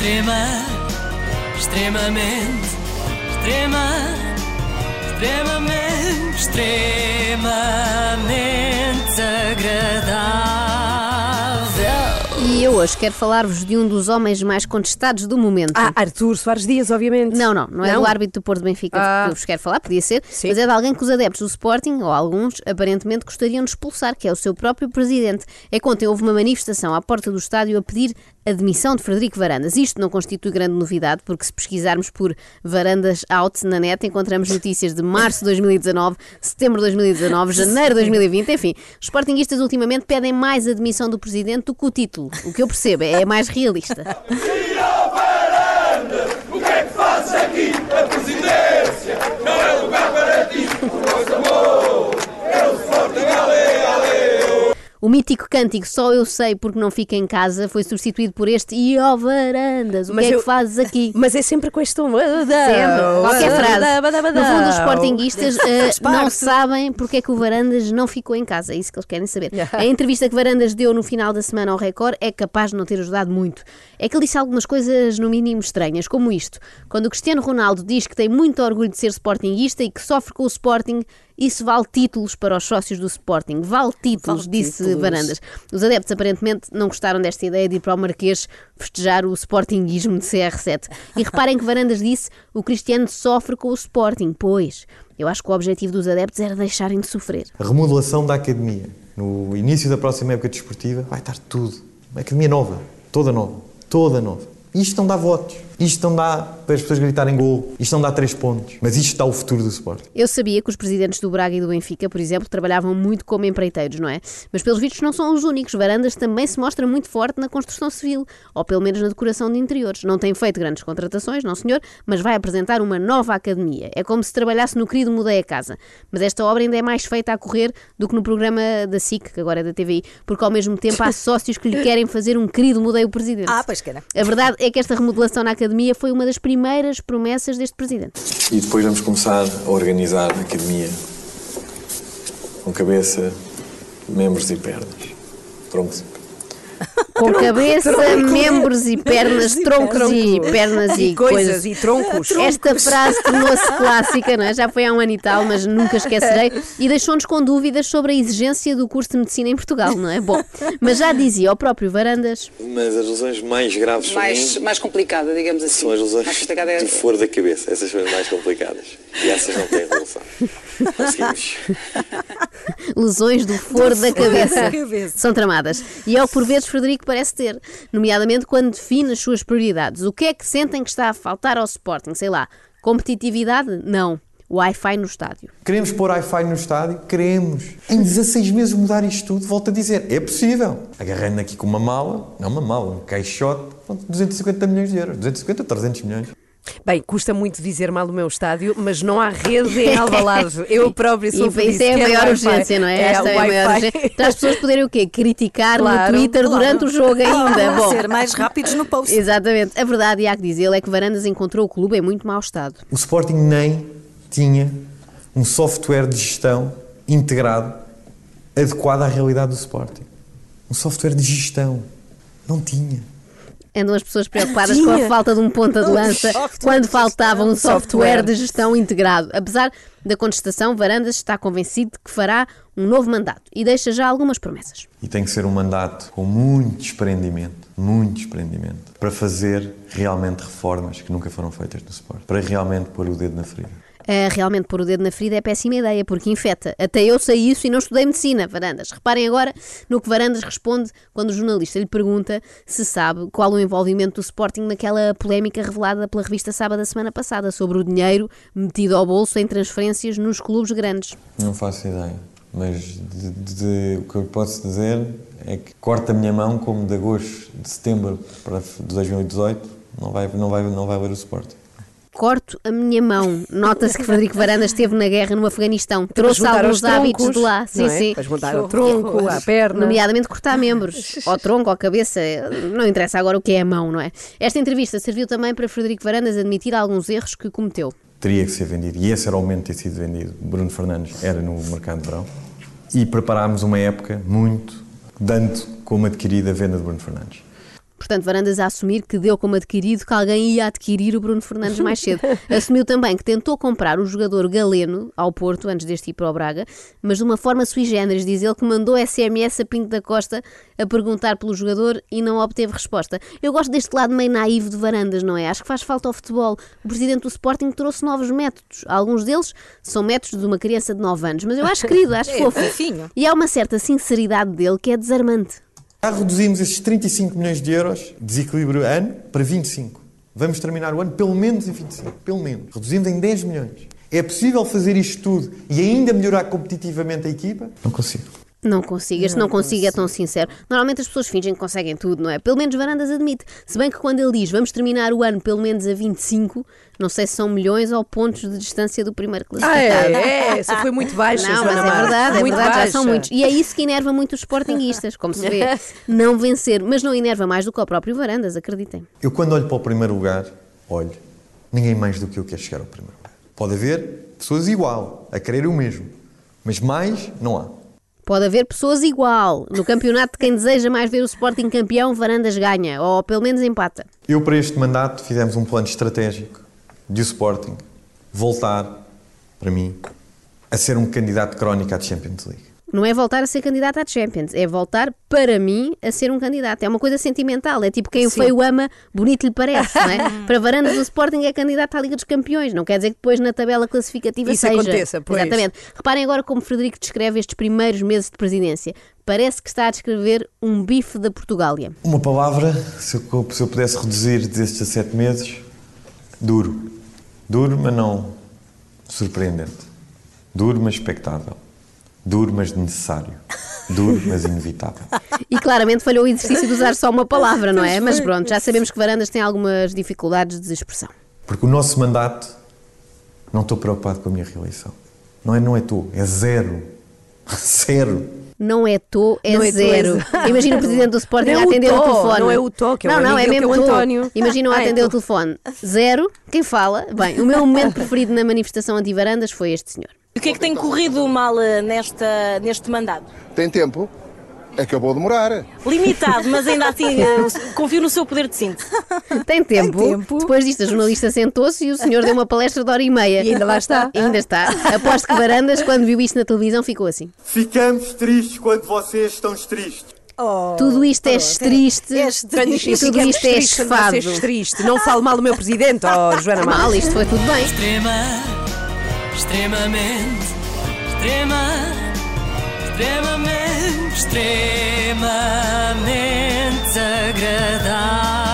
Extrema, extremamente, extrema, extremamente, extremamente agradável. E eu hoje quero falar-vos de um dos homens mais contestados do momento. Ah, Artur Soares Dias, obviamente. Não, não, não é Não? do árbitro do Porto Benfica Ah. que eu vos quero falar, podia ser, Sim. mas é de alguém que os adeptos do Sporting, ou alguns, aparentemente gostariam de expulsar, que é o seu próprio presidente. É que ontem houve uma manifestação à porta do estádio a pedir a demissão de Frederico Varandas. Isto não constitui grande novidade, porque se pesquisarmos por Varandas out na net, encontramos notícias de março de 2019, setembro de 2019, janeiro de 2020, enfim. Os Sportinguistas ultimamente pedem mais a demissão do presidente do que o título. O que eu percebo é mais realista. O que é que fazes aqui? A presidência não é lugar para ti. Pois amor, é o Sporting, ale, ale. O mítico cântico Só Eu Sei Porque Não Fico em Casa foi substituído por este E ó varandas, o Mas que é eu- que fazes aqui? Mas é sempre com este tom. Sempre, qualquer frase. No fundo, os sportinguistas Faz não sabem porque é que o Varandas não ficou em casa. É isso que eles querem saber. A entrevista que Varandas deu no final da semana ao Record é capaz de não ter ajudado muito. É que ele disse algumas coisas, no mínimo, estranhas, como isto. Quando o Cristiano Ronaldo diz que tem muito orgulho de ser sportinguista e que sofre com o Sporting, isso vale títulos para os sócios do Sporting. Vale títulos, Vale disse títulos. Varandas. Os adeptos aparentemente não gostaram desta ideia de ir para o Marquês festejar o Sportinguismo de CR7. E reparem que Varandas disse o Cristiano sofre com o Sporting. Pois, eu acho que o objetivo dos adeptos era deixarem de sofrer. A remodelação da academia. No início da próxima época desportiva vai estar tudo. Uma academia nova. Toda nova. Toda nova. Isto não dá votos. Isto não dá para as pessoas gritarem gol. Isto não dá três pontos. Mas isto dá o futuro do Sport. Eu sabia que os presidentes do Braga e do Benfica, por exemplo, trabalhavam muito como empreiteiros, não é? Mas pelos vistos não são os únicos. Varandas também se mostra muito forte na construção civil, ou pelo menos na decoração de interiores. Não tem feito grandes contratações, não senhor, mas vai apresentar uma nova academia. É como se trabalhasse no querido Mudei a Casa. Mas esta obra ainda é mais feita a correr do que no programa da SIC, que agora é da TVI, porque ao mesmo tempo há sócios que lhe querem fazer um querido Mudei o Presidente. Ah, pois que era. A verdade é que esta remodelação na academia foi uma das primeiras promessas deste presidente. E depois vamos começar a organizar a academia com cabeça, membros e pernas. Troncos. Com cabeça, membros e pernas, troncos e pernas e, E coisas, e troncos. Esta frase tornou-se clássica, não é? já foi há um ano e tal, mas nunca esquecerei, e deixou-nos com dúvidas sobre a exigência do curso de medicina em Portugal, não é? Bom, mas já dizia o próprio Varandas, Mas as lesões mais graves mais, mim mais complicada, digamos assim. são as lesões é- do foro da cabeça. Essas são as mais complicadas. E essas não têm resolução. Conseguimos. lesões do foro da cabeça. cabeça. São tramadas. E é o que por vezes Frederico parece ter, nomeadamente quando define as suas prioridades. O que é que sentem que está a faltar ao Sporting? Sei lá, competitividade? Não. Wi-Fi no estádio. Queremos pôr Wi-Fi no estádio? Queremos. Em 16 meses mudar isto tudo, volto a dizer, é possível. Agarrando aqui com uma mala, não uma mala, um caixote, pronto, 250 milhões de euros. 250, 300 milhões. Bem, custa muito dizer mal do meu estádio, mas não há rede em Alvalade. Eu próprio sou E feliz. isso é a maior urgência, não é? Esta é a maior urgência. Para as pessoas poderem o quê? Criticar Claro, no Twitter claro. durante o jogo ainda. Bom, Ser mais rápidos no post. exatamente. A verdade, e há que dizer, é que Varandas encontrou o clube em muito mau estado. O Sporting nem tinha um software de gestão integrado adequado à realidade do Sporting. Um software de gestão. Não tinha. Andam as pessoas preocupadas com a falta de um ponta de lança quando faltava um software Software. de gestão integrado. Apesar da contestação, Varandas está convencido de que fará um novo mandato e deixa já algumas promessas. E tem que ser um mandato com muito desprendimento, muito desprendimento, para fazer realmente reformas que nunca foram feitas no Sport. Para realmente pôr o dedo na ferida. Ah, realmente pôr o dedo na ferida é péssima ideia, porque infeta. Até eu sei isso e não estudei medicina, Varandas. Reparem agora no que Varandas responde quando o jornalista lhe pergunta se sabe qual o envolvimento do Sporting naquela polémica revelada pela revista Sábado da semana passada sobre o dinheiro metido ao bolso em transferências nos clubes grandes. Não faço ideia. Mas de- de- o que eu posso dizer é que corta a minha mão como de agosto de setembro para de 2018 não vai, não vai, não vai ler o Sporting. Corto a minha mão. Nota-se que Frederico Varandas esteve na guerra no Afeganistão. Trouxe alguns aos troncos, hábitos de lá. Sim, é? sim. Para juntar ao tronco, à perna. Nomeadamente cortar membros, ao tronco, à cabeça, não interessa agora o que é a mão, não é? Esta entrevista serviu também para Frederico Varandas admitir alguns erros que cometeu. Teria que ser vendido. E esse era o momento de ter sido vendido. Bruno Fernandes era no mercado de verão. E preparámos uma época muito, dando como adquirida a venda de Bruno Fernandes. Portanto, Varandas a assumir que deu como adquirido que alguém ia adquirir o Bruno Fernandes mais cedo. Assumiu também que tentou comprar o jogador galeno ao Porto antes deste ir para o Braga, mas de uma forma sui generis, diz ele, que mandou SMS a Pinto da Costa a perguntar pelo jogador e não obteve resposta. Eu gosto deste lado meio naivo de Varandas, não é? Acho que faz falta ao futebol. O presidente do Sporting trouxe novos métodos. Alguns deles são métodos de uma criança de 9 anos, mas eu acho querido, acho É, fofo. fofinho. E há uma certa sinceridade dele que é desarmante. Já reduzimos esses 35 milhões de euros, desequilíbrio ano, para 25. Vamos terminar o ano pelo menos em 25. Pelo menos. Reduzimos em 10 milhões. É possível fazer isto tudo e ainda melhorar competitivamente a equipa? Não consigo. Não consigo, este não, consigo é tão sincero. Normalmente as pessoas fingem que conseguem tudo, não é? Pelo menos Varandas admite. Se bem que quando ele diz vamos terminar o ano pelo menos a 25, não sei se são milhões ou pontos de distância do primeiro classificado. Ah, é, é, essa foi muito baixa. Não, mas é verdade, é Muito verdade, já são muitos. E é isso que enerva muito os sportinguistas, como se vê. Não vencer, mas não enerva mais do que o próprio Varandas, acreditem. Eu, quando olho para o primeiro lugar, olho, ninguém mais do que eu quer chegar ao primeiro lugar. Pode haver pessoas igual, a querer o mesmo, mas mais não há. Pode haver pessoas igual. No campeonato quem deseja mais ver o Sporting campeão, Varandas ganha, ou pelo menos empata. Eu, para este mandato, fizemos um plano estratégico de o Sporting voltar, para mim, a ser um candidato crónico à Champions League. Não é voltar a ser candidato à Champions, é voltar, para mim, a ser um candidato. É uma coisa sentimental, é tipo quem o feio ama, bonito lhe parece, não é? Para Varandas, o Sporting é candidato à Liga dos Campeões, não quer dizer que depois na tabela classificativa Isso seja. aconteça, pois. Exatamente. Reparem agora como Frederico descreve estes primeiros meses de presidência. Parece que está a descrever um bife da Portugália. Uma palavra, se eu, se eu pudesse reduzir destes 17 meses, duro. Duro, mas não surpreendente. Duro, mas expectável. Duro, mas necessário. Duro, mas inevitável. E claramente falhou o exercício de usar só uma palavra, não é? Mas pronto, já sabemos que Varandas tem algumas dificuldades de expressão. Porque o nosso mandato, não estou preocupado com a minha reeleição. Não é, não é tu, é zero. Zero. Não é tô, é Não é é zero. zero. Imagina o presidente do Sporting Não é a o atender o tô, telefone. não é o que é o Não, não, é dele, mesmo é o. António. Imaginam a Ah, é atender o telefone. Zero, quem fala? Bem, o meu momento preferido na manifestação anti-varandas foi este senhor. O que é que tem corrido mal eh, nesta, neste mandato? Tem tempo? Acabou de demorar. Limitado, mas ainda assim eh, confio no seu poder de síntese. Tem tempo. tempo. Depois disto, a jornalista sentou-se e o senhor deu uma palestra de hora e meia. E ainda lá está. E ainda está. Aposto que Varandas, quando viu isto na televisão, ficou assim. Ficamos tristes quando vocês estão tristes. Tudo isto é triste. é Tudo isto é esfado. triste. Não fale mal do meu presidente, oh, Joana Mal, isto foi tudo bem. Extrema, extremamente, extrema, extremamente, extremamente agradável.